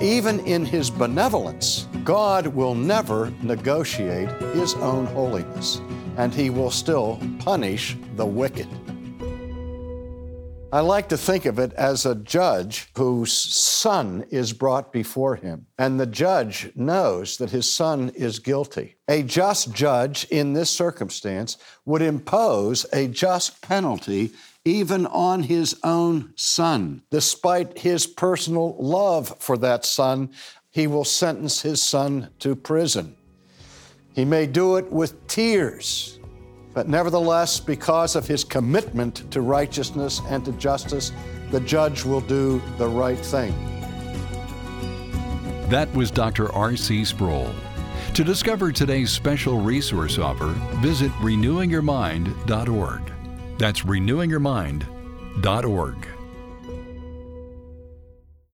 Even in his benevolence, God will never negotiate his own holiness, and he will still punish the wicked. I like to think of it as a judge whose son is brought before him, and the judge knows that his son is guilty. A just judge in this circumstance would impose a just penalty even on his own son. Despite his personal love for that son, he will sentence his son to prison. He may do it with tears but nevertheless, because of his commitment to righteousness and to justice, the judge will do the right thing. That was Dr. R.C. Sproul. To discover today's special resource offer, visit renewingyourmind.org. That's renewingyourmind.org.